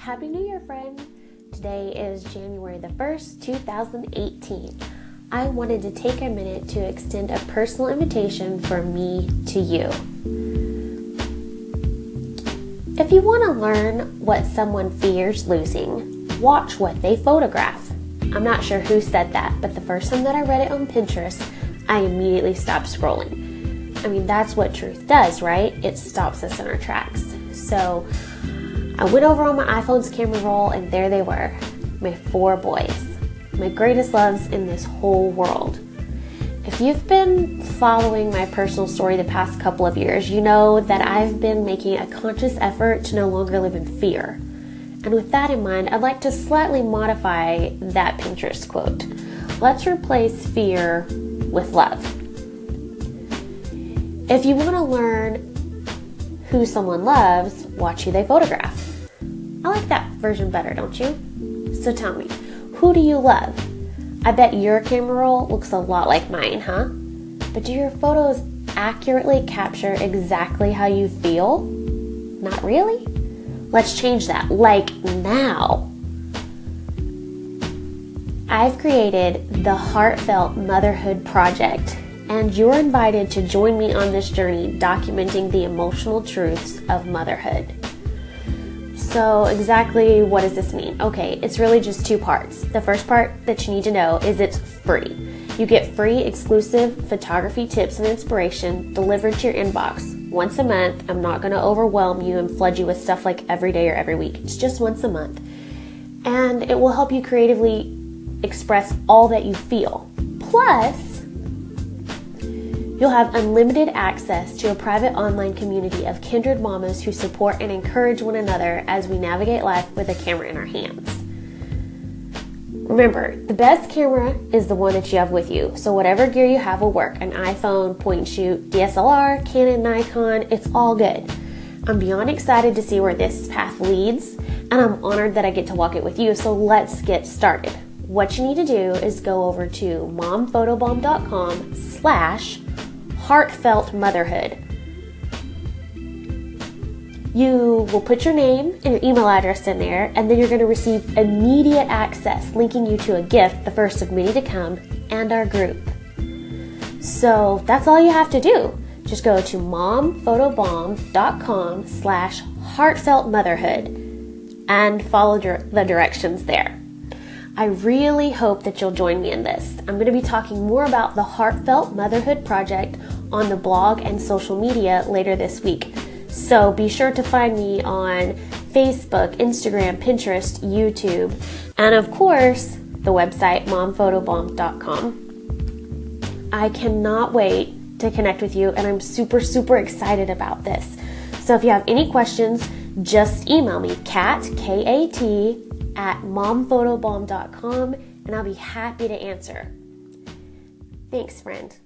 Happy New Year, friend! Today is January the 1st, 2018. I wanted to take a minute to extend a personal invitation from me to you. If you want to learn what someone fears losing, watch what they photograph. I'm not sure who said that, but the first time that I read it on Pinterest, I immediately stopped scrolling. I mean, that's what truth does, right? It stops us in our tracks. So I went over on my iPhone's camera roll, and there they were my four boys, my greatest loves in this whole world. If you've been following my personal story the past couple of years, you know that I've been making a conscious effort to no longer live in fear. And with that in mind, I'd like to slightly modify that Pinterest quote. Let's replace fear with love. If you want to learn who someone loves, watch who they photograph. I like that version better, don't you? So tell me, who do you love? I bet your camera roll looks a lot like mine, huh? But do your photos accurately capture exactly how you feel? Not really? Let's change that, like now. I've created the Heartfelt Motherhood Project, and you're invited to join me on this journey documenting the emotional truths of motherhood. So, exactly what does this mean? Okay, it's really just two parts. The first part that you need to know is it's free. You get free exclusive photography tips and inspiration delivered to your inbox once a month. I'm not going to overwhelm you and flood you with stuff like every day or every week. It's just once a month. And it will help you creatively express all that you feel. Plus, You'll have unlimited access to a private online community of kindred mamas who support and encourage one another as we navigate life with a camera in our hands. Remember, the best camera is the one that you have with you. So, whatever gear you have will work an iPhone, point and shoot, DSLR, Canon, Nikon, it's all good. I'm beyond excited to see where this path leads, and I'm honored that I get to walk it with you. So, let's get started. What you need to do is go over to momphotobomb.com slash heartfelt motherhood. You will put your name and your email address in there, and then you're going to receive immediate access linking you to a gift, the first of many to come, and our group. So that's all you have to do. Just go to momphotobomb.com slash heartfelt motherhood and follow the directions there. I really hope that you'll join me in this. I'm going to be talking more about the Heartfelt Motherhood Project on the blog and social media later this week. So be sure to find me on Facebook, Instagram, Pinterest, YouTube, and of course, the website momphotobomb.com. I cannot wait to connect with you, and I'm super, super excited about this. So if you have any questions, just email me, Kat, K A T, at momphotobomb.com, and I'll be happy to answer. Thanks, friend.